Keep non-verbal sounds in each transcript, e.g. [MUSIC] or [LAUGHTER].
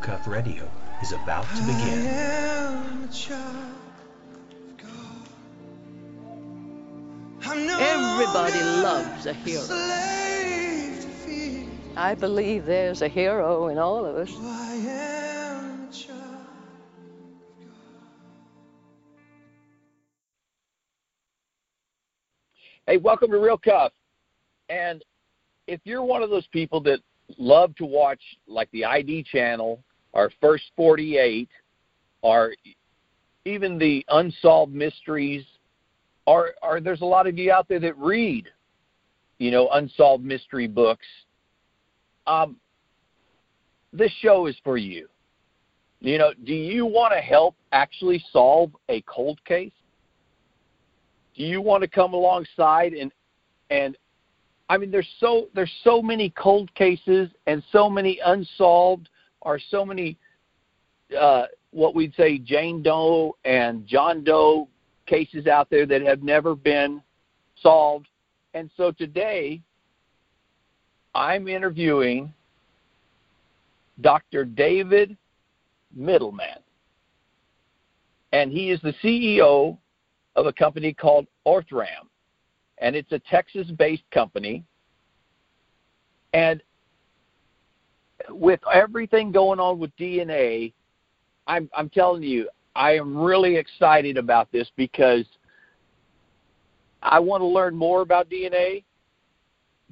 Cuff Radio is about to begin. Everybody loves a hero. I believe there's a hero in all of us. Hey, welcome to Real Cuff. And if you're one of those people that love to watch like the ID channel or First 48 or even the unsolved mysteries or, or there's a lot of you out there that read, you know, unsolved mystery books. Um, this show is for you. You know, do you want to help actually solve a cold case? Do you want to come alongside and and I mean there's so there's so many cold cases and so many unsolved or so many uh, what we'd say Jane Doe and John Doe cases out there that have never been solved. And so today, I'm interviewing Dr. David Mittelman. And he is the CEO of a company called Orthram. And it's a Texas based company. And with everything going on with DNA, I'm, I'm telling you, I am really excited about this because I want to learn more about DNA,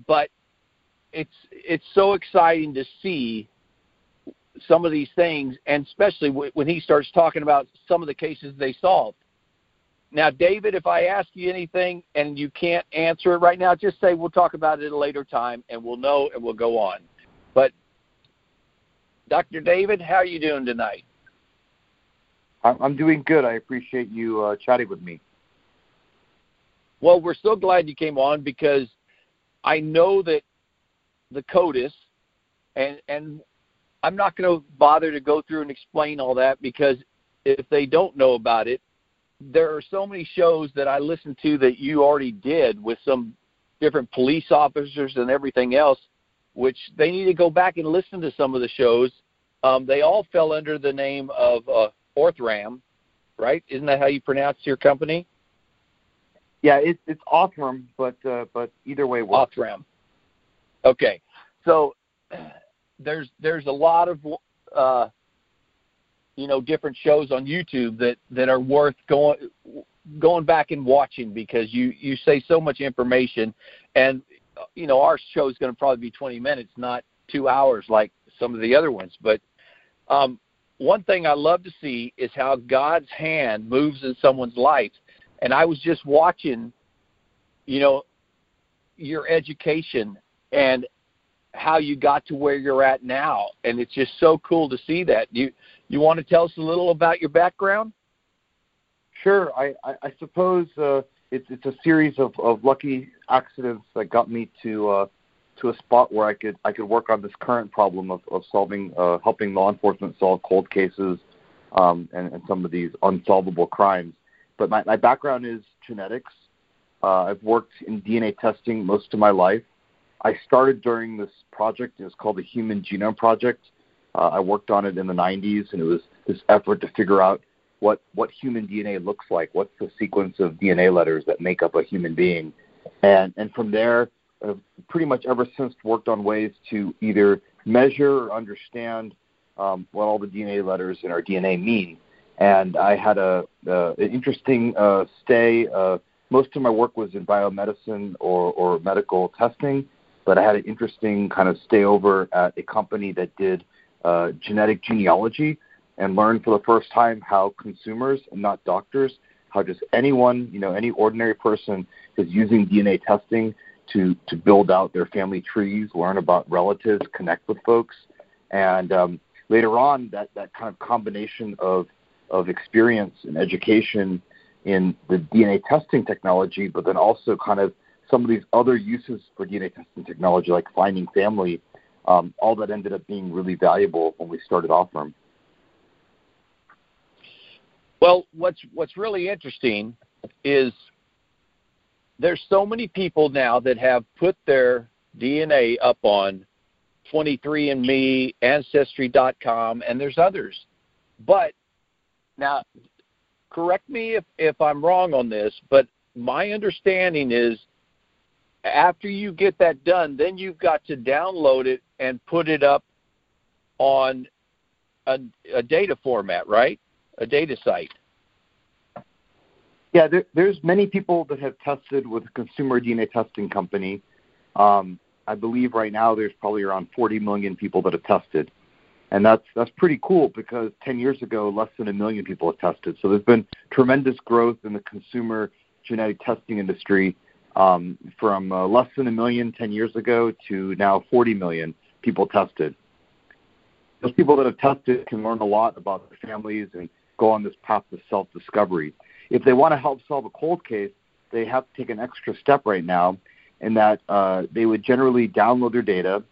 but it's it's so exciting to see some of these things, and especially when he starts talking about some of the cases they solved. Now, David, if I ask you anything and you can't answer it right now, just say we'll talk about it at a later time, and we'll know and we'll go on. But Dr. David, how are you doing tonight? I'm doing good. I appreciate you uh, chatting with me. Well, we're so glad you came on because I know that the CODIS, and and I'm not going to bother to go through and explain all that because if they don't know about it, there are so many shows that I listen to that you already did with some different police officers and everything else, which they need to go back and listen to some of the shows. Um, they all fell under the name of uh, Orthram, right? Isn't that how you pronounce your company? Yeah, it's it's Othram, but uh, but either way works. Othram. Okay, so [CLEARS THROAT] there's there's a lot of uh, you know different shows on YouTube that that are worth going going back and watching because you you say so much information, and you know our show is going to probably be 20 minutes, not two hours like some of the other ones, but um, one thing I love to see is how God's hand moves in someone's life. And I was just watching, you know, your education and how you got to where you're at now. And it's just so cool to see that. You you want to tell us a little about your background? Sure. I, I, I suppose uh, it's it's a series of, of lucky accidents that got me to uh, to a spot where I could I could work on this current problem of, of solving uh, helping law enforcement solve cold cases um, and, and some of these unsolvable crimes. But my, my background is genetics. Uh, I've worked in DNA testing most of my life. I started during this project. It was called the Human Genome Project. Uh, I worked on it in the 90s, and it was this effort to figure out what what human DNA looks like. What's the sequence of DNA letters that make up a human being? And and from there, have pretty much ever since worked on ways to either measure or understand um, what all the DNA letters in our DNA mean. And I had a uh, an interesting uh, stay. Uh, most of my work was in biomedicine or, or medical testing, but I had an interesting kind of stay over at a company that did uh, genetic genealogy and learned for the first time how consumers and not doctors, how just anyone, you know, any ordinary person is using DNA testing to to build out their family trees, learn about relatives, connect with folks, and um, later on, that that kind of combination of of experience and education in the DNA testing technology, but then also kind of some of these other uses for DNA testing technology, like finding family, um, all that ended up being really valuable when we started Othram. Well, what's what's really interesting is there's so many people now that have put their DNA up on 23andMe, Ancestry.com, and there's others. But now, correct me if, if I'm wrong on this, but my understanding is after you get that done, then you've got to download it and put it up on a, a data format, right? A data site. Yeah, there, there's many people that have tested with a consumer DNA testing company. Um, I believe right now there's probably around 40 million people that have tested, and that's that's pretty cool because 10 years ago less than a million people have tested. So there's been tremendous growth in the consumer genetic testing industry um, from uh, less than a million 10 years ago to now 40 million people tested. Those people that have tested can learn a lot about their families and go on this path to self-discovery. If they want to help solve a cold case, they have to take an extra step right now in that uh, they would generally download their data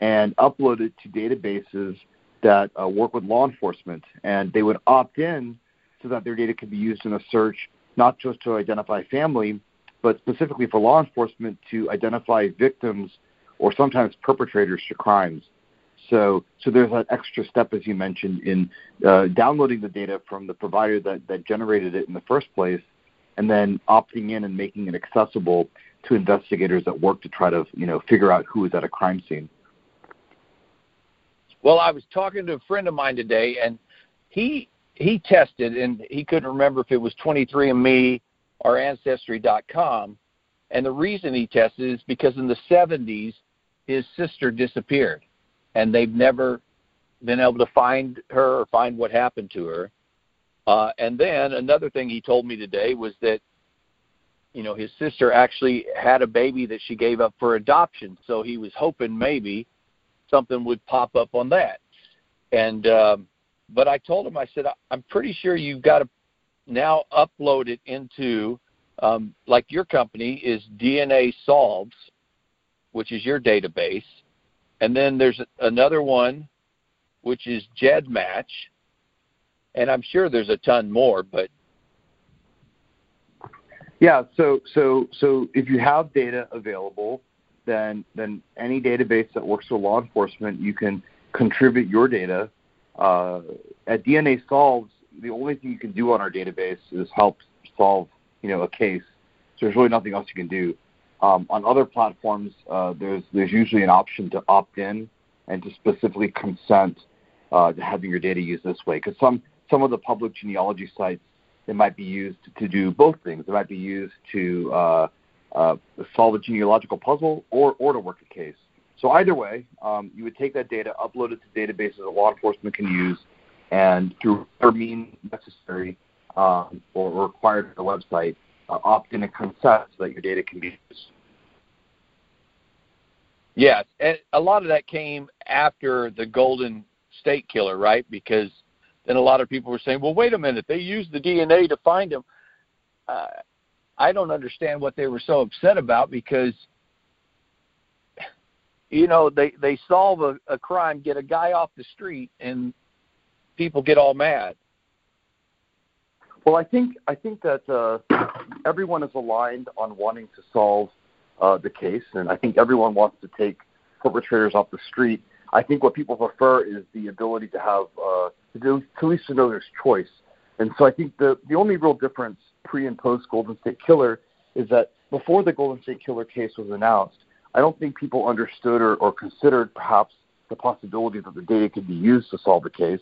and upload it to databases that uh, work with law enforcement, and they would opt in so that their data could be used in a search not just to identify family, but specifically for law enforcement to identify victims or sometimes perpetrators to crimes. So, so there's that extra step, as you mentioned, in uh, downloading the data from the provider that, that generated it in the first place, and then opting in and making it accessible to investigators that work to try to, you know, figure out who is at a crime scene. Well, I was talking to a friend of mine today, and he he tested, and he couldn't remember if it was 23andMe or Ancestry.com. And the reason he tested is because in the 70s, his sister disappeared, and they've never been able to find her or find what happened to her. Uh, and then another thing he told me today was that, you know, his sister actually had a baby that she gave up for adoption. So he was hoping maybe something would pop up on that. And um, but I told him, I said, I'm pretty sure you've got to now upload it into, um, like your company is DNA Solves, which is your database, and then there's another one, which is GEDmatch, and I'm sure there's a ton more, but yeah. So so so if you have data available, then then any database that works with law enforcement, you can contribute your data uh, at DNA Solves, the only thing you can do on our database is help solve, you know, a case. So there's really nothing else you can do. Um, on other platforms, uh, there's there's usually an option to opt in and to specifically consent uh, to having your data used this way. Because some some of the public genealogy sites they might be used to do both things. They might be used to uh, uh, solve a genealogical puzzle or or to work a case. So either way, um, you would take that data, upload it to databases that law enforcement can use, and through whatever means necessary um, or required on the website, opt in and consent so that your data can be used. Yes, and a lot of that came after the Golden State Killer, right? Because then a lot of people were saying, "Well, wait a minute, they used the DNA to find him." Uh, I don't understand what they were so upset about because you know they they solve a, a crime, get a guy off the street, and people get all mad. Well, I think I think that uh, everyone is aligned on wanting to solve uh, the case, and I think everyone wants to take perpetrators off the street. I think what people prefer is the ability to have uh, to, at least to know there's choice. And so I think the the only real difference pre and post Golden State Killer is that before the Golden State Killer case was announced, I don't think people understood or, or considered perhaps the possibility that the data could be used to solve the case.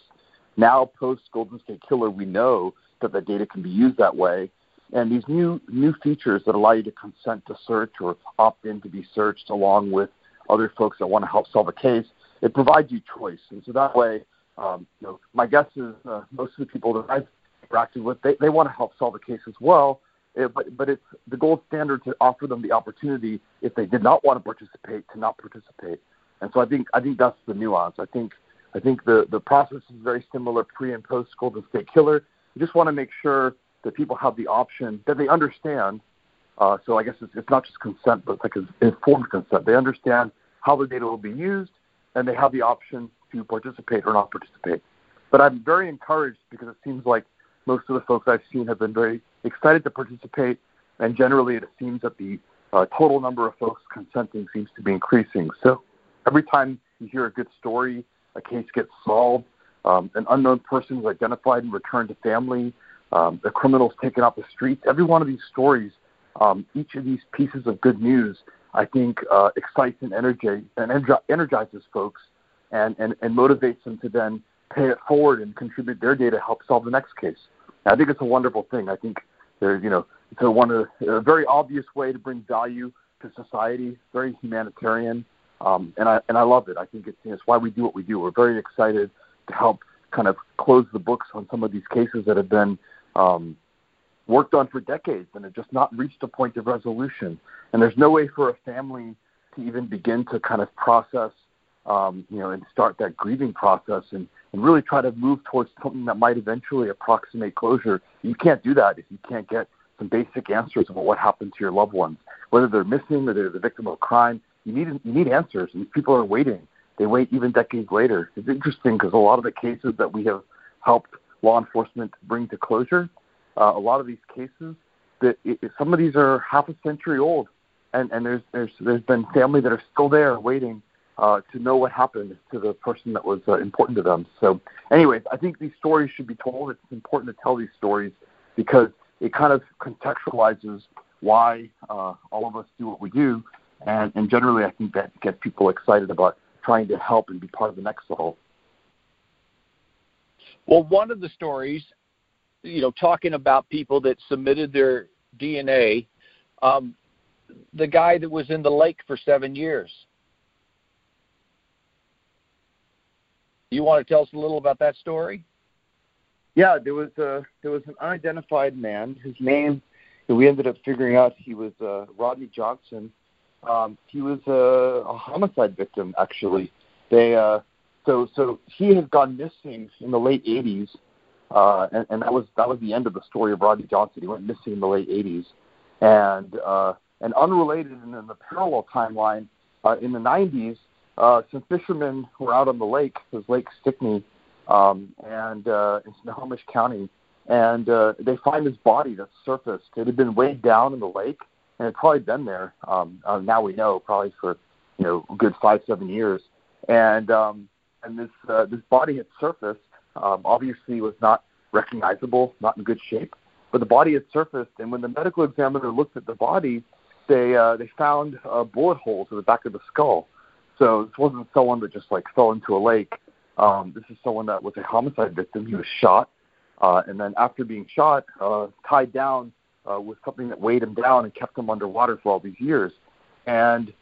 Now, post Golden State Killer, we know that the data can be used that way. And these new new features that allow you to consent to search or opt in to be searched along with other folks that want to help solve a case, it provides you choice. And so that way, um, you know, my guess is uh, most of the people that I've interacted with, they, they want to help solve a case as well. It, uh, but but it's the gold standard to offer them the opportunity if they did not want to participate to not participate. And so I think I think that's the nuance. I think I think the the process is very similar pre and post Golden State Killer. We just want to make sure that people have the option that they understand. Uh, so I guess it's, it's not just consent, but it's like informed consent. They understand how the data will be used, and they have the option to participate or not participate. But I'm very encouraged because it seems like most of the folks I've seen have been very excited to participate, and generally it seems that the uh, total number of folks consenting seems to be increasing. So every time You hear a good story, a case gets solved, um, an unknown person is identified and returned to family, um, the criminal's taken off the streets. Every one of these stories, um, each of these pieces of good news, I think, uh, excites and, energi- and energizes folks and, and, and motivates them to then pay it forward and contribute their data to help solve the next case. And I think it's a wonderful thing. I think there's, you know, it's a, one of, a very obvious way to bring value to society, very humanitarian, um, and I and I love it. I think it's, it's why we do what we do. We're very excited to help kind of close the books on some of these cases that have been um, worked on for decades and have just not reached a point of resolution. And there's no way for a family to even begin to kind of process, um, you know, and start that grieving process and, and really try to move towards something that might eventually approximate closure. You can't do that if you can't get some basic answers about what happened to your loved ones, whether they're missing or they're the victim of crime. You need you need answers, and people are waiting. They wait even decades later. It's interesting because a lot of the cases that we have helped law enforcement bring to closure, uh, a lot of these cases, that it, some of these are half a century old, and and there's there's there's been family that are still there waiting uh, to know what happened to the person that was uh, important to them. So, anyways, I think these stories should be told. It's important to tell these stories because it kind of contextualizes why uh, all of us do what we do, and, and generally, I think that gets people excited about trying to help and be part of the next level. Well, one of the stories, you know, talking about people that submitted their DNA, um, the guy that was in the lake for seven years. You want to tell us a little about that story? Yeah, there was a there was an unidentified man. His name, we ended up figuring out he was uh, Rodney Johnson. Um, he was a, a homicide victim, actually. They uh, so so he had gone missing in the late 80s, uh, and, and that was that was the end of the story of Rodney Johnson. He went missing in the late 80s, and uh, and unrelated and in the parallel timeline, uh, in the 90s, uh, some fishermen were out on the lake, it was Lake Stickney, um, and uh, in Snohomish County, and uh, they find this body that's surfaced. It had been weighed down in the lake, and it probably been there. Um, uh, now we know probably for you know a good five seven years, and um, and this uh, this body had surfaced. Um, obviously, was not recognizable, not in good shape, but the body had surfaced. And when the medical examiner looked at the body, they uh, they found uh, bullet holes in the back of the skull. So this wasn't someone that just like fell into a lake. Um, this is someone that was a homicide victim. He was shot, uh, and then after being shot, uh, tied down uh, with something that weighed him down and kept him underwater for all these years. And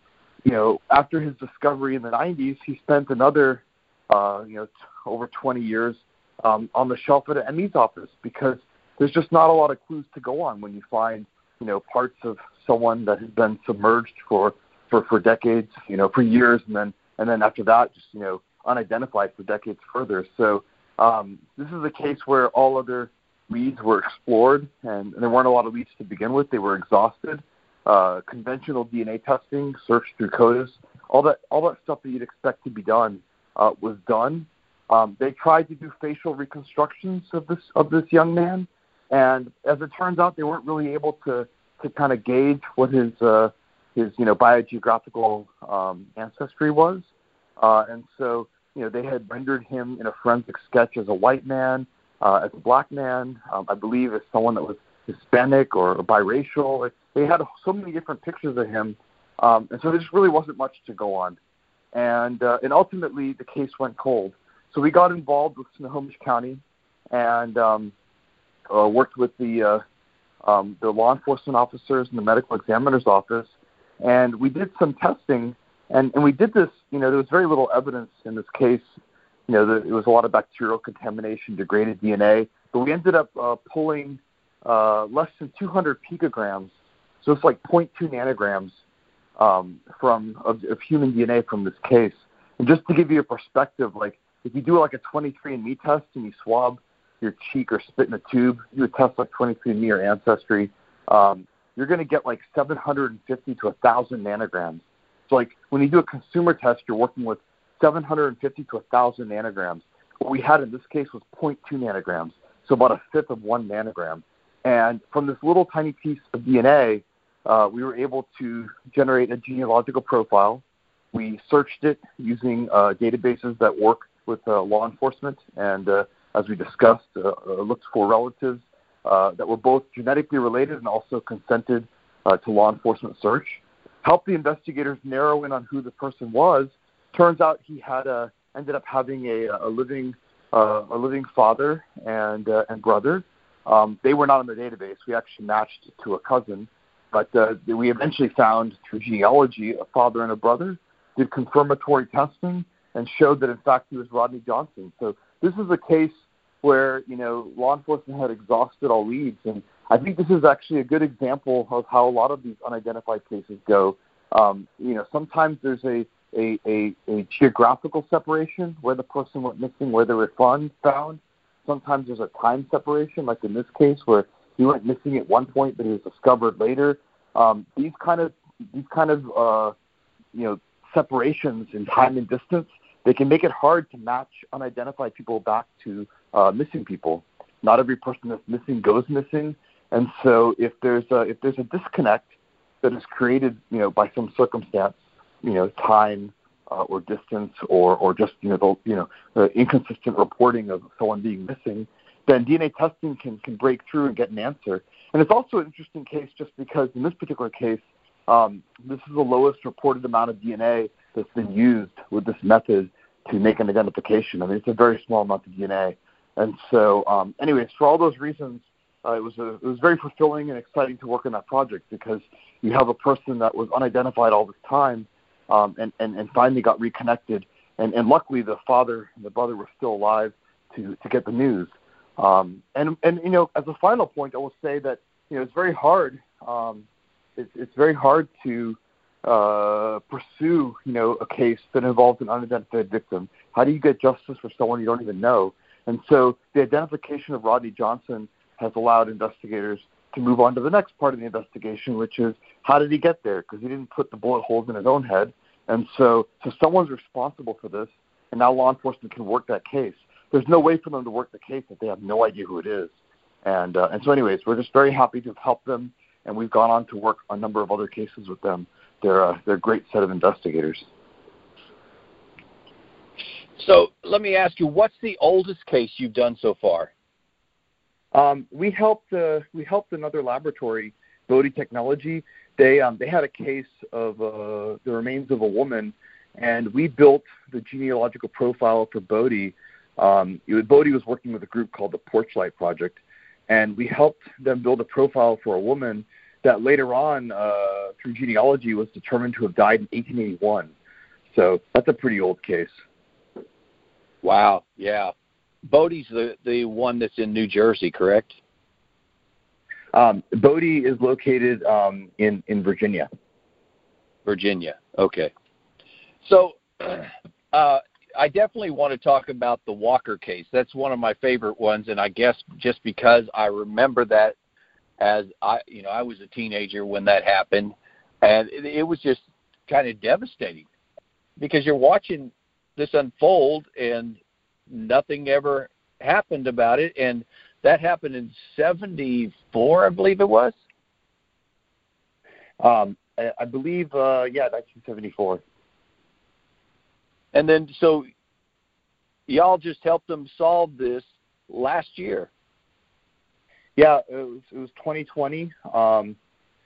you know, after his discovery in the 90s, he spent another, uh, you know, t- over 20 years um, on the shelf at an ME's office because there's just not a lot of clues to go on when you find, you know, parts of someone that has been submerged for for for decades, you know, for years, and then and then after that, just you know, unidentified for decades further. So um, this is a case where all other leads were explored, and, and there weren't a lot of leads to begin with. They were exhausted. Uh, conventional DNA testing, search through CODIS, all that all that stuff that you'd expect to be done uh, was done. Um, they tried to do facial reconstructions of this of this young man, and as it turns out, they weren't really able to to kind of gauge what his uh, his you know biogeographical um, ancestry was, uh, and so you know they had rendered him in a forensic sketch as a white man, uh, as a black man, um, I believe as someone that was Hispanic or, biracial. They had so many different pictures of him, um, and so there just really wasn't much to go on. And uh, and ultimately the case went cold. So we got involved with Snohomish County, and um, uh, worked with the uh, um, the law enforcement officers and the medical examiner's office, and we did some testing. And, and we did this, you know, there was very little evidence in this case. You know, there, it was a lot of bacterial contamination, degraded DNA, but we ended up uh, pulling uh, less than 200 picograms, so it's like 0.2 nanograms um, from of, of human DNA from this case. And just to give you a perspective, like if you do like a 23andMe test and you swab your cheek or spit in a tube, you would test like 23andMe or Ancestry, um, you're going to get like 750 to 1,000 nanograms. So like when you do a consumer test, you're working with 750 to 1,000 nanograms. What we had in this case was 0.2 nanograms, so about a fifth of one nanogram. And from this little tiny piece of DNA, uh, we were able to generate a genealogical profile, we searched it using uh, databases that work with uh, law enforcement, and uh, as we discussed, uh, uh, looked for relatives that were both genetically related and also consented to law enforcement search. Helped the investigators narrow in on who the person was. Turns out he had a ended up having a, a living a living father and and brother. Um, they were not in the database. We actually matched to a cousin, but uh, we eventually found through genealogy a father and a brother, did confirmatory testing, and showed that in fact he was Rodney Johnson. So this is a case where you know law enforcement had exhausted all leads, and I think this is actually a good example of how a lot of these unidentified cases go. Um, you know, sometimes there's a a, a, a geographical separation where the person went missing, where they were found, found, sometimes there's a time separation, like in this case where he went missing at one point, but he was discovered later. Um, these kind of these kind of uh, you know separations in time and distance, they can make it hard to match unidentified people back to uh, missing people. Not every person that's missing goes missing, and so if there's a, if there's a disconnect that is created, you know, by some circumstance, you know, time, uh, or distance or, or just you know the you know the inconsistent reporting of someone being missing, then DNA testing can can break through and get an answer. And it's also an interesting case just because in this particular case, um, this is the lowest reported amount of DNA that's been used with this method to make an identification. I mean, it's a very small amount of DNA. And so, um, anyways, for all those reasons, uh, it was a, it was very fulfilling and exciting to work on that project because you have a person that was unidentified all this time um, and, and, and finally got reconnected. And, and luckily, the father and the brother were still alive to, to get the news. Um, and, and, you know, as a final point, I will say that, you know, it's very hard. Um, it's, it's very hard to uh, pursue, you know, a case that involves an unidentified victim. How do you get justice for someone you don't even know? And so the identification of Rodney Johnson has allowed investigators to move on to the next part of the investigation, which is how did he get there? Because he didn't put the bullet holes in his own head, and so so someone's responsible for this, and now law enforcement can work that case. There's no way for them to work the case if they have no idea who it is, and uh, and so anyways, we're just very happy to have helped them, and we've gone on to work a number of other cases with them. They're uh, they're a great set of investigators. So let me ask you, what's the oldest case you've done so far? Um, we helped uh, we helped another laboratory, Bode Technology. They um, they had a case of uh, the remains of a woman, and we built the genealogical profile for Bode. Um, Bode was working with a group called the Porchlight Project, and we helped them build a profile for a woman that later on, uh, through genealogy, was determined to have died in 1881. So that's a pretty old case. Wow. Yeah. Bode's the the one that's in New Jersey, correct? Um, Bode is located um, in in Virginia. Virginia. Okay. So, [CLEARS THROAT] uh, I definitely want to talk about the Walker case. That's one of my favorite ones, and I guess just because I remember that as I, you know, I was a teenager when that happened, and it, it was just kind of devastating because you're watching this unfold, and nothing ever happened about it, and that happened in '74, I believe it was. Um, I believe, uh, yeah, 1974. And then, so y'all just helped them solve this last year. Yeah, it was, it was 2020. Um,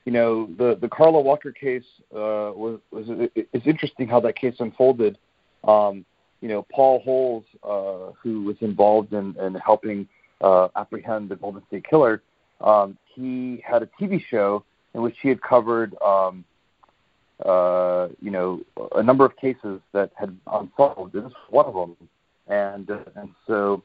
you know, the the Carla Walker case uh, was was it, it's interesting how that case unfolded. Um, you know, Paul Holes, uh, who was involved in, in helping uh, apprehend the Golden State Killer, um, he had a TV show in which he had covered, um, uh, you know, a number of cases that had unsolved. This was one of them, and uh, and so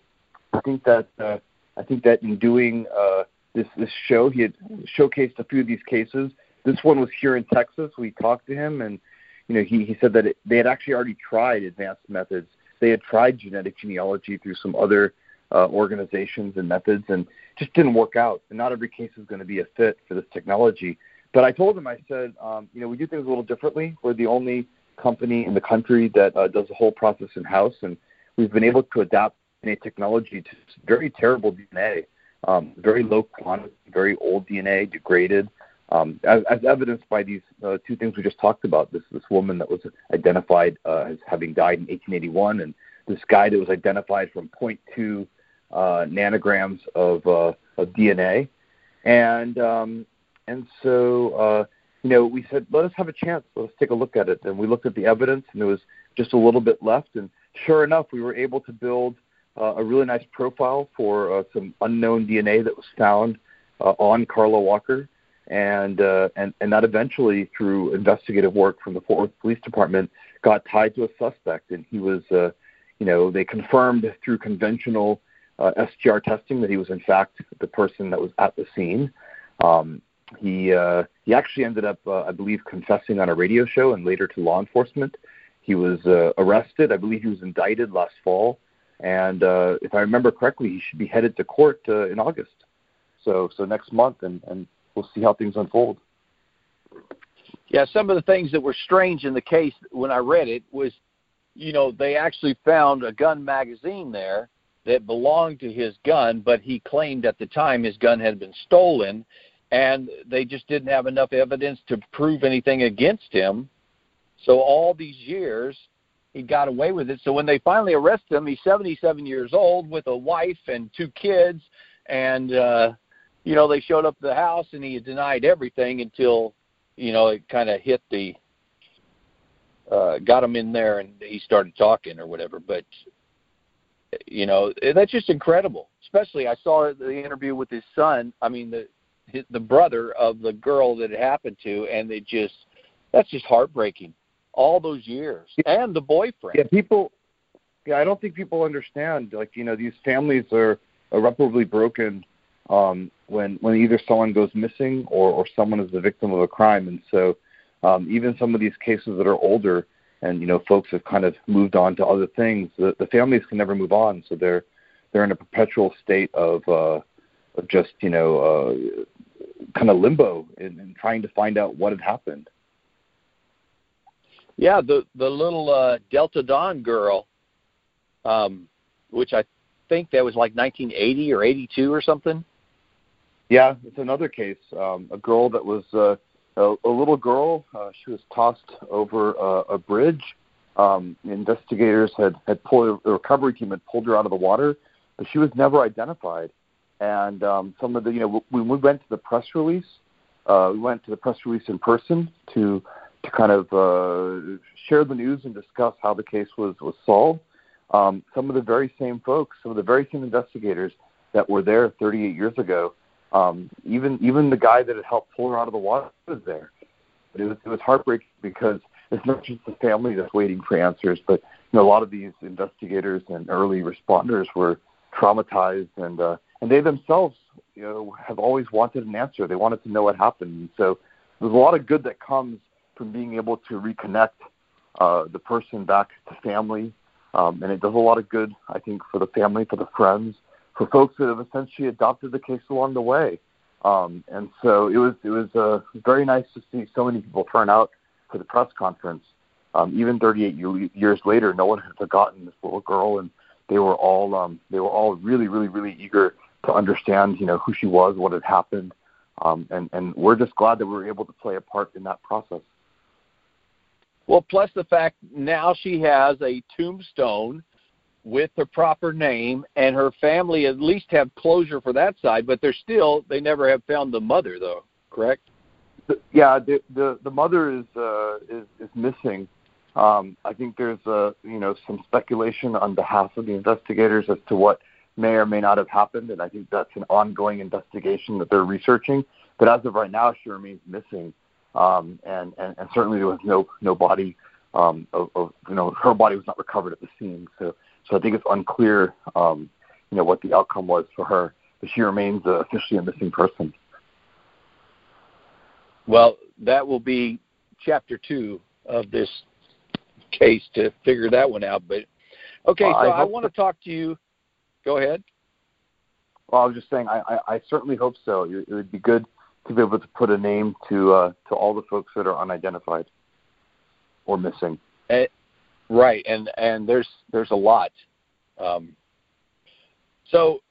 I think that uh, I think that in doing uh, this this show, he had showcased a few of these cases. This one was here in Texas. We talked to him and you know, he, he said that it, they had actually already tried advanced methods. They had tried genetic genealogy through some other uh, organizations and methods and just didn't work out. And not every case is going to be a fit for this technology. But I told him, I said, um, you know, we do things a little differently. We're the only company in the country that uh, does the whole process in house, and we've been able to adapt DNA technology to very terrible DNA, um, very low quantity, very old DNA, degraded, um, as, as evidenced by these uh, two things we just talked about. This this woman that was identified uh, as having died in 1881, and this guy that was identified from 0.2 uh, nanograms of, uh, of DNA, and um, and so uh, you know we said let us have a chance, let us take a look at it, and we looked at the evidence, and there was just a little bit left, and sure enough, we were able to build uh, a really nice profile for some unknown DNA that was found on Carla Walker, and uh, and and that eventually, through investigative work from the Fort Worth Police Department, got tied to a suspect, and he was, uh, you know, they confirmed through conventional uh, STR testing that he was in fact the person that was at the scene. Um, he uh, he actually ended up, uh, I believe, confessing on a radio show and later to law enforcement. He was uh, arrested. I believe he was indicted last fall, and uh, if I remember correctly, he should be headed to court uh, in August. So so next month, and and we'll see how things unfold. Yeah, some of the things that were strange in the case when I read it was, you know, they actually found a gun magazine there that belonged to his gun, but he claimed at the time his gun had been stolen, and they just didn't have enough evidence to prove anything against him. So all these years, he got away with it. So when they finally arrested him, he's 77 years old with a wife and two kids, and uh, you know they showed up at the house, and he denied everything until you know it kind of hit the uh, got him in there, and he started talking or whatever. But you know that's just incredible. Especially I saw the interview with his son. I mean the his, the brother of the girl that it happened to, and it just that's just heartbreaking. All those years, and the boyfriend. Yeah, people. Yeah, I don't think people understand. Like you know, these families are irreparably broken um, when when either someone goes missing or or someone is the victim of a crime, and so um, even some of these cases that are older and you know folks have kind of moved on to other things the, the families can never move on. So they're they're in a perpetual state of uh of just you know uh kind of limbo and, and trying to find out what had happened. Yeah the the little uh delta dawn girl um which i think that was like 1980 or 82 or something yeah it's another case um a girl that was uh a, a little girl. Uh, she was tossed over uh, a bridge. Um, investigators had had pulled the recovery team had pulled her out of the water, but she was never identified. And um, some of the you know when we went to the press release, uh, we went to the press release in person to to kind of uh, share the news and discuss how the case was was solved. Um, some of the very same folks, some of the very same investigators that were there 38 years ago, um, even even the guy that had helped pull her out of the water was there. But it was it was heartbreaking because it's not just the family that's waiting for answers, but you know a lot of these investigators and early responders were traumatized and uh, and they themselves you know have always wanted an answer. They wanted to know what happened. So there's a lot of good that comes from being able to reconnect uh, the person back to family, um, and it does a lot of good, I think, for the family, for the friends, for folks that have essentially adopted the case along the way. Um, and so it was it was uh, very nice to see so many people turn out for the press conference. Um, even 38 years later, no one had forgotten this little girl, and they were all um, they were all really really really eager to understand you know who she was, what had happened, um, and and we're just glad that we were able to play a part in that process. Well, plus the fact now she has a tombstone with the proper name and her family at least have closure for that side but they're still they never have found the mother though correct? Yeah the the the mother is uh is is missing. Um i think there's uh you know some speculation on behalf of the investigators as to what may or may not have happened and i think that's an ongoing investigation that they're researching. But as of right now she remains missing. Um and and, and certainly there was no no body um of, of you know her body was not recovered at the scene. So so I think it's unclear, um, you know, what the outcome was for her, but she remains uh, officially a missing person. Well, that will be chapter two of this case to figure that one out. But okay, so I, I want to talk to you. Go ahead. Well, I was just saying, I, I, I certainly hope so. It, it would be good to be able to put a name to uh, to all the folks that are unidentified or missing. Right, and and there's there's a lot. Um, so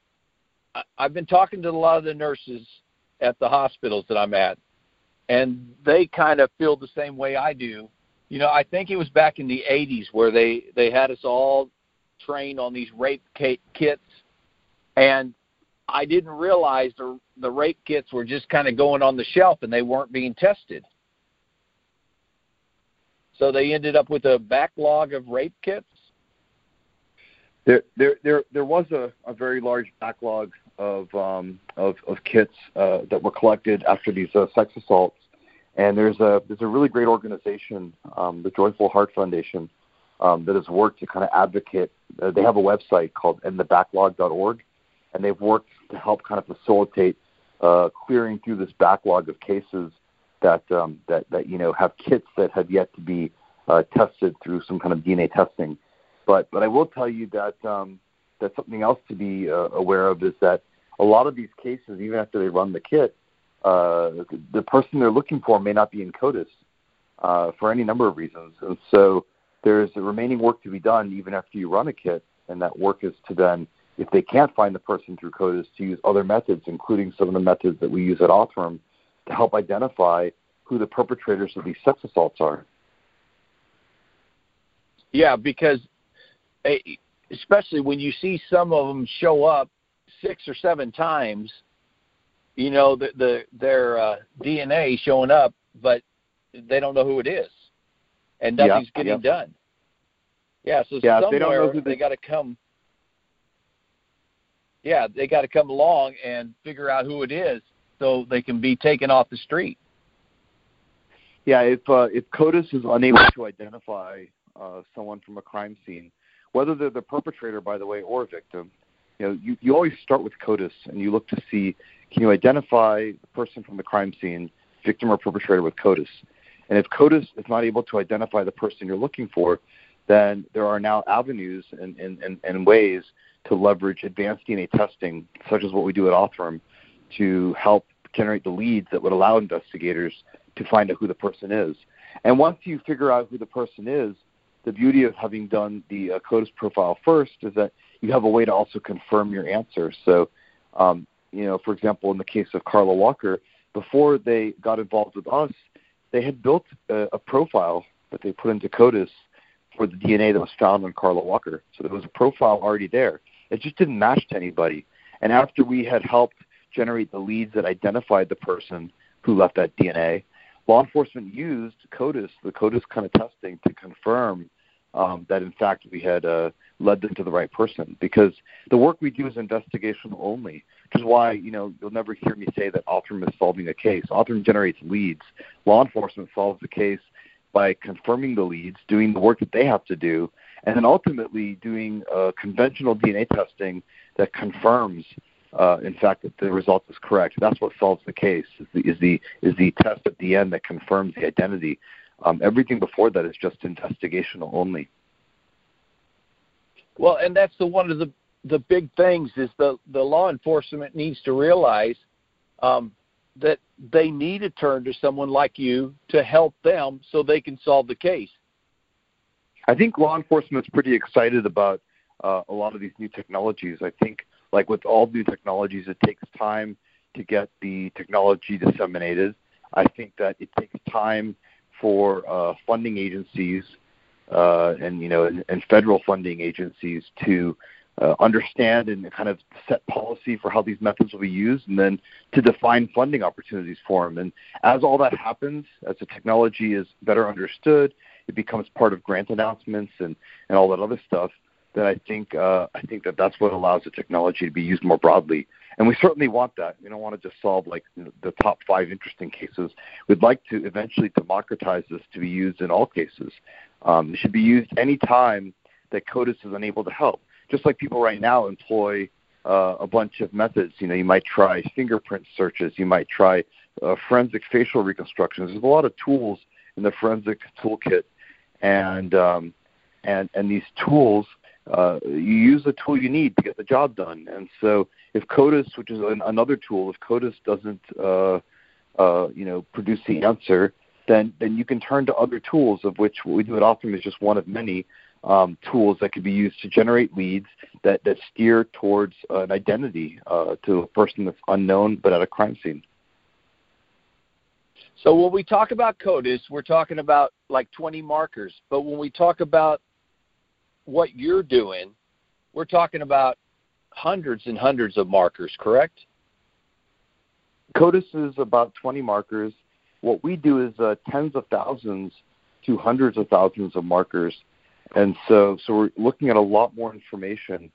I've been talking to a lot of the nurses at the hospitals that I'm at, and they kind of feel the same way I do. You know, I think it was back in the 80s where they they had us all trained on these rape kits, and I didn't realize the the rape kits were just kind of going on the shelf and they weren't being tested. So they ended up with a backlog of rape kits. There, there, there, there was a, a very large backlog of um, of, of kits uh, that were collected after these uh, sex assaults, and there's a there's a really great organization, um, the Joyful Heart Foundation, um, that has worked to kind of advocate. Uh, they have a website called endthebacklog.org, and they've worked to help kind of facilitate uh, clearing through this backlog of cases that um, that that you know have kits that have yet to be uh, tested through some kind of DNA testing. But but I will tell you that um, that something else to be uh, aware of is that a lot of these cases, even after they run the kit, uh, the person they're looking for may not be in CODIS uh, for any number of reasons, and so there's a remaining work to be done even after you run a kit, and that work is to then, if they can't find the person through CODIS, to use other methods, including some of the methods that we use at Othram, to help identify who the perpetrators of these sex assaults are. Yeah, because eh, especially when you see some of them show up six or seven times, you know the, the their uh, DNA showing up, but they don't know who it is, and nothing's yeah, getting yeah. done. Yeah, so yeah, somewhere they, don't know who they got to come. Yeah, they got to come along and figure out who it is, so they can be taken off the street. Yeah, if uh, if CODIS is unable to identify uh, someone from a crime scene, whether they're the perpetrator, by the way, or a victim, you know, you, you always start with CODIS and you look to see can you identify the person from the crime scene, victim or perpetrator with CODIS. And if CODIS is not able to identify the person you're looking for, then there are now avenues and, and, and, and ways to leverage advanced DNA testing, such as what we do at Othram, to help generate the leads that would allow investigators to find out who the person is. And once you figure out who the person is, the beauty of having done the uh, CODIS profile first is that you have a way to also confirm your answer. So, um, you know, for example, in the case of Carla Walker, before they got involved with us, they had built a, a profile that they put into CODIS for the DNA that was found on Carla Walker. So there was a profile already there. It just didn't match to anybody. And after we had helped generate the leads that identified the person who left that DNA, law enforcement used CODIS, the CODIS kind of testing, to confirm um, that in fact we had uh, led them to the right person. Because the work we do is investigational only, which is why you know you'll never hear me say that Othram is solving a case. Othram generates leads. Law enforcement solves the case by confirming the leads, doing the work that they have to do, and then ultimately doing uh, conventional DNA testing that confirms uh, in fact, that the result is correct. That's what solves the case. Is the is the is the test at the end that confirms the identity. Um, everything before that is just investigational only. Well, and that's the one of the the big things is the the law enforcement needs to realize um, that they need to turn to someone like you to help them so they can solve the case. I think law enforcement is pretty excited about uh, a lot of these new technologies. I think like with all new technologies, it takes time to get the technology disseminated. I think that it takes time for uh, funding agencies uh, and you know and, and federal funding agencies to uh, understand and kind of set policy for how these methods will be used, and then to define funding opportunities for them. And as all that happens, as the technology is better understood, it becomes part of grant announcements and and all that other stuff that I think uh, I think that that's what allows the technology to be used more broadly. And we certainly want that. We don't want to just solve like the top five interesting cases. We'd like to eventually democratize this to be used in all cases. Um, it should be used any time that CODIS is unable to help. Just like people right now employ uh, a bunch of methods. You know, you might try fingerprint searches. You might try uh, forensic facial reconstructions. There's a lot of tools in the forensic toolkit, and um, and and these tools uh, you use the tool you need to get the job done. And so, if CODIS, which is an, another tool, if CODIS doesn't, uh, uh, you know, produce the answer, then then you can turn to other tools, of which what we do at Othram is just one of many um, tools that can be used to generate leads that that steer towards an identity uh, to a person that's unknown but at a crime scene. So when we talk about CODIS, we're talking about like 20 markers. But when we talk about what you're doing, we're talking about hundreds and hundreds of markers, correct? CODIS is about 20 markers. What we do is uh, tens of thousands to hundreds of thousands of markers, and so so we're looking at a lot more information,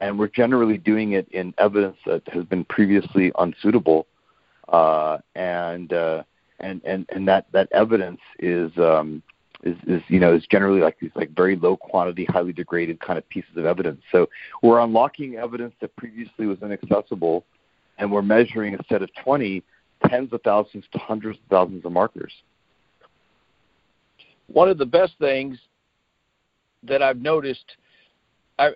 and we're generally doing it in evidence that has been previously unsuitable, uh, and uh, and and and that that evidence is. Um, is, is you know is generally like these like very low quantity, highly degraded kind of pieces of evidence. So we're unlocking evidence that previously was inaccessible, and we're measuring instead of 20, tens of thousands to hundreds of thousands of markers. One of the best things that I've noticed, I,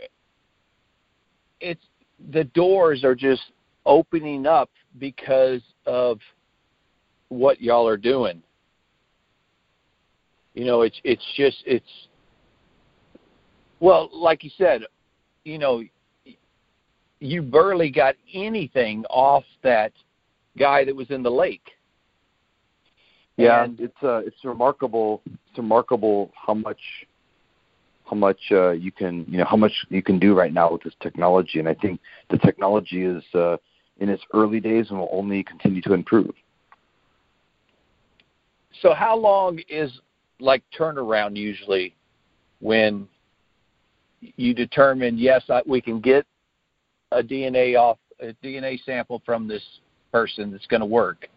it's the doors are just opening up because of what y'all are doing. You know, it's it's just it's well, like you said, you know, you barely got anything off that guy that was in the lake. Yeah, And- it's uh, it's remarkable. It's remarkable how much how much uh, you can you know how much you can do right now with this technology, and I think the technology is uh, in its early days and will only continue to improve. So how long is like turnaround usually when you determine yes I, we can get a DNA off a DNA sample from this person that's going to work?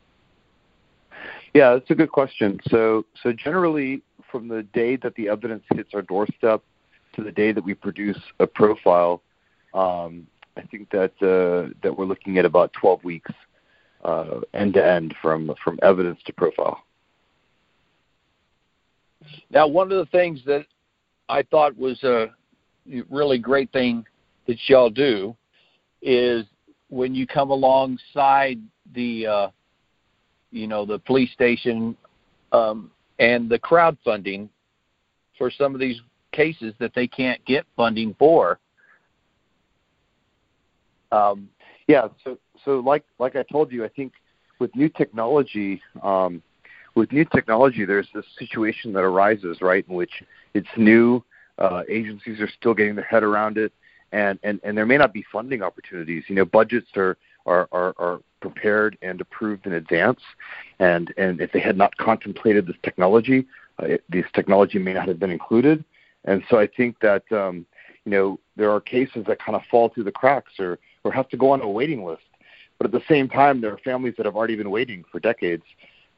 Yeah, that's a good question. So, so generally, from the day that the evidence hits our doorstep to the day that we produce a profile, um, I think that uh, that we're looking at about 12 weeks uh, end to end from from evidence to profile. Now, one of the things that I thought was a really great thing that y'all do is when you come alongside the, uh, you know, the police station um, and the crowdfunding for some of these cases that they can't get funding for. Um, Yeah. So, so like like I told you, I think with new technology, um, with new technology, there's this situation that arises, right, in which it's new. Uh, agencies are still getting their head around it, and, and, and there may not be funding opportunities. You know, budgets are are, are, are prepared and approved in advance, and and if they had not contemplated this technology, uh, it, this technology may not have been included. And so I think that um, you know there are cases that kind of fall through the cracks or or have to go on a waiting list. But at the same time, there are families that have already been waiting for decades,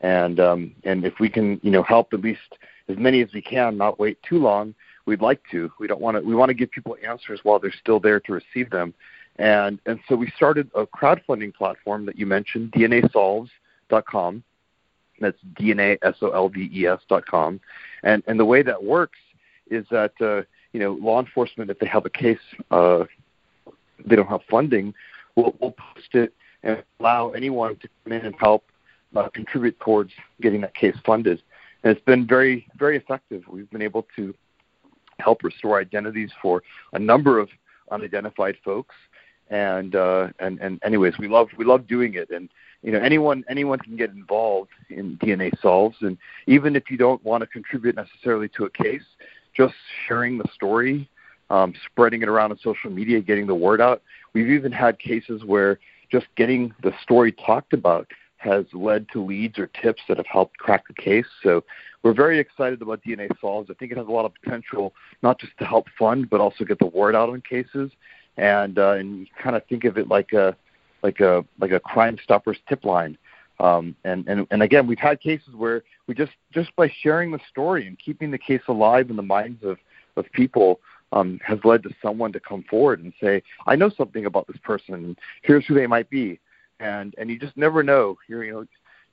and um, and if we can you know help at least as many as we can not wait too long, we'd like to. We don't want to. We want to give people answers while they're still there to receive them, and and so we started a crowdfunding platform that you mentioned, DNASolves.com. That's DNA S O L V E S dot com, and and the way that works is that uh, you know law enforcement, if they have a case, uh, they don't have funding, we'll, we'll post it and allow anyone to come in and help uh, contribute towards getting that case funded. And it's been very very effective. We've been able to help restore identities for a number of unidentified folks. And uh, and and anyways, we love we love doing it, and you know anyone anyone can get involved in DNA solves, and even if you don't want to contribute necessarily to a case, just sharing the story, um, spreading it around on social media, getting the word out. We've even had cases where just getting the story talked about has led to leads or tips that have helped crack the case. So we're very excited about DNA Solves. I think it has a lot of potential, not just to help fund, but also get the word out on cases. And uh, and you kind of think of it like a like a like a Crime Stoppers tip line. Um, and, and and again, we've had cases where we just just by sharing the story and keeping the case alive in the minds of of people um, has led to someone to come forward and say, "I know something about this person. And here's who they might be." And and you just never know. You're you know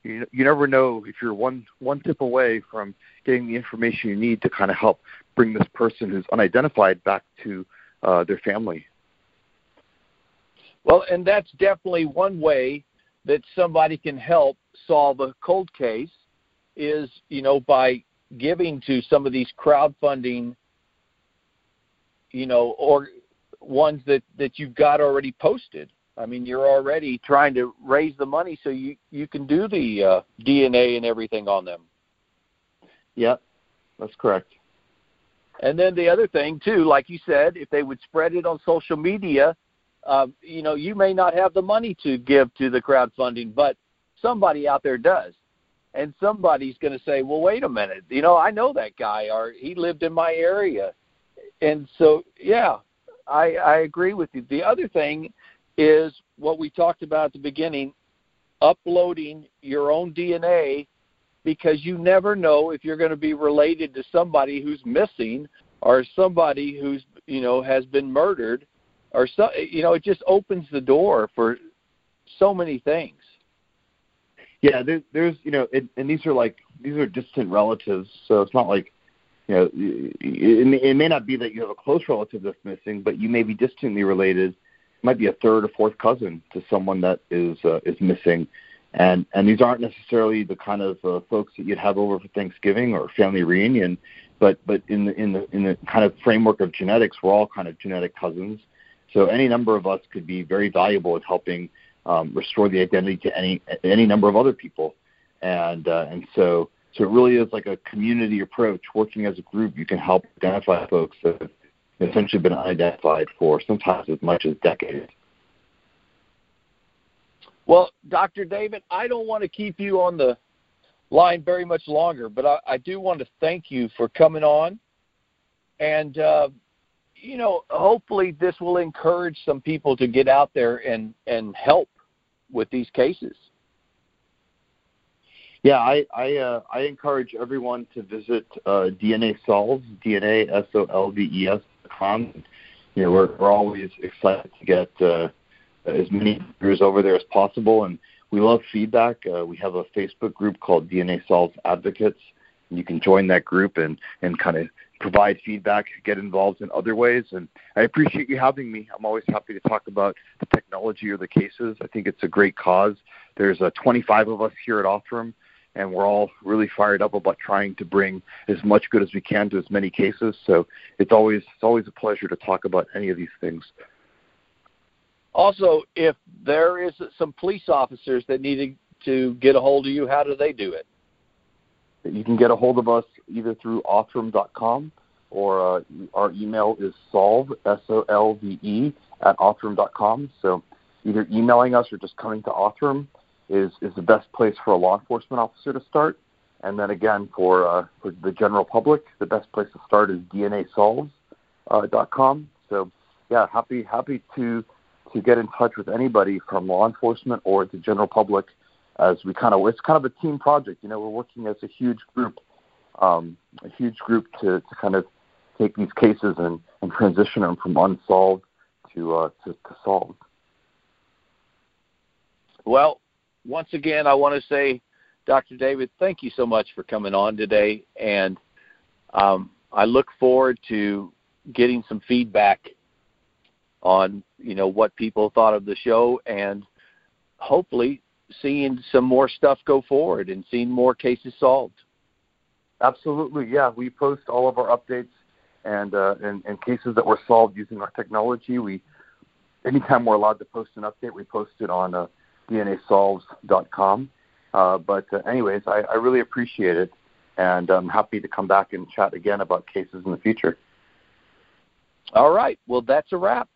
you, you never know if you're one one tip away from getting the information you need to kind of help bring this person who's unidentified back to uh, their family. Well, and that's definitely one way that somebody can help solve a cold case is, you know, by giving to some of these crowdfunding, you know, or ones that, that you've got already posted. I mean, you're already trying to raise the money so you you can do the uh, DNA and everything on them. Yep, that's correct. And then the other thing too, like you said, if they would spread it on social media, uh, you know, you may not have the money to give to the crowdfunding, but somebody out there does. And somebody's going to say, "Well, wait a minute. You know, I know that guy, or he lived in my area." And so, yeah, I, I agree with you. The other thing is what we talked about at the beginning: uploading your own DNA, because you never know if you're going to be related to somebody who's missing or somebody who's you know has been murdered, or so you know it just opens the door for so many things. Yeah, there, there's you know, it, and these are like these are distant relatives, so it's not like you know, it, it may not be that you have a close relative that's missing, but you may be distantly related. Might be a third or fourth cousin to someone that is uh, is missing, and and these aren't necessarily the kind of uh, folks that you'd have over for Thanksgiving or family reunion, but but in the in the in the kind of framework of genetics, we're all kind of genetic cousins. So any number of us could be very valuable at helping um, restore the identity to any any number of other people, and uh, and so so it really is like a community approach. Working as a group, you can help identify folks that essentially been unidentified for sometimes as much as decades. Well, Dr. David, I don't want to keep you on the line very much longer, but I, I do want to thank you for coming on. And, uh, you know, hopefully this will encourage some people to get out there and, and help with these cases. Yeah, I I, uh, I encourage everyone to visit uh, DNA Solves, DNA S O L V E S You know, we're we're always excited to get uh, as many viewers over there as possible, and we love feedback. Uh, we have a Facebook group called DNA Solves Advocates. And you can join that group and and kind of provide feedback, get involved in other ways. And I appreciate you having me. I'm always happy to talk about the technology or the cases. I think it's a great cause. There's uh, 25 of us here at Othram, and we're all really fired up about trying to bring as much good as we can to as many cases. So it's always it's always a pleasure to talk about any of these things. Also, if there is some police officers that need to get a hold of you, how do they do it? You can get a hold of us either through othram.com or uh, our email is solve, S-O-L-V-E, at othram.com. So either emailing us or just coming to Othram is, is the best place for a law enforcement officer to start. And then again, for, uh, for the general public, the best place to start is DNASolves.com. Uh, so yeah, happy happy to to get in touch with anybody from law enforcement or the general public as we kind of it's kind of a team project. You know, we're working as a huge group, um, a huge group to, to kind of take these cases and, and transition them from unsolved to, uh, to to solved. Well, once again, I want to say, Dr. David, thank you so much for coming on today, and um, I look forward to getting some feedback on you know what people thought of the show and hopefully seeing some more stuff go forward and seeing more cases solved. Absolutely, yeah. We post all of our updates and uh, and, and cases that were solved using our technology. We anytime we're allowed to post an update, we post it on uh, DNASolves.com. Uh, but uh, anyways, I, I really appreciate it, and I'm happy to come back and chat again about cases in the future. All right. Well, that's a wrap.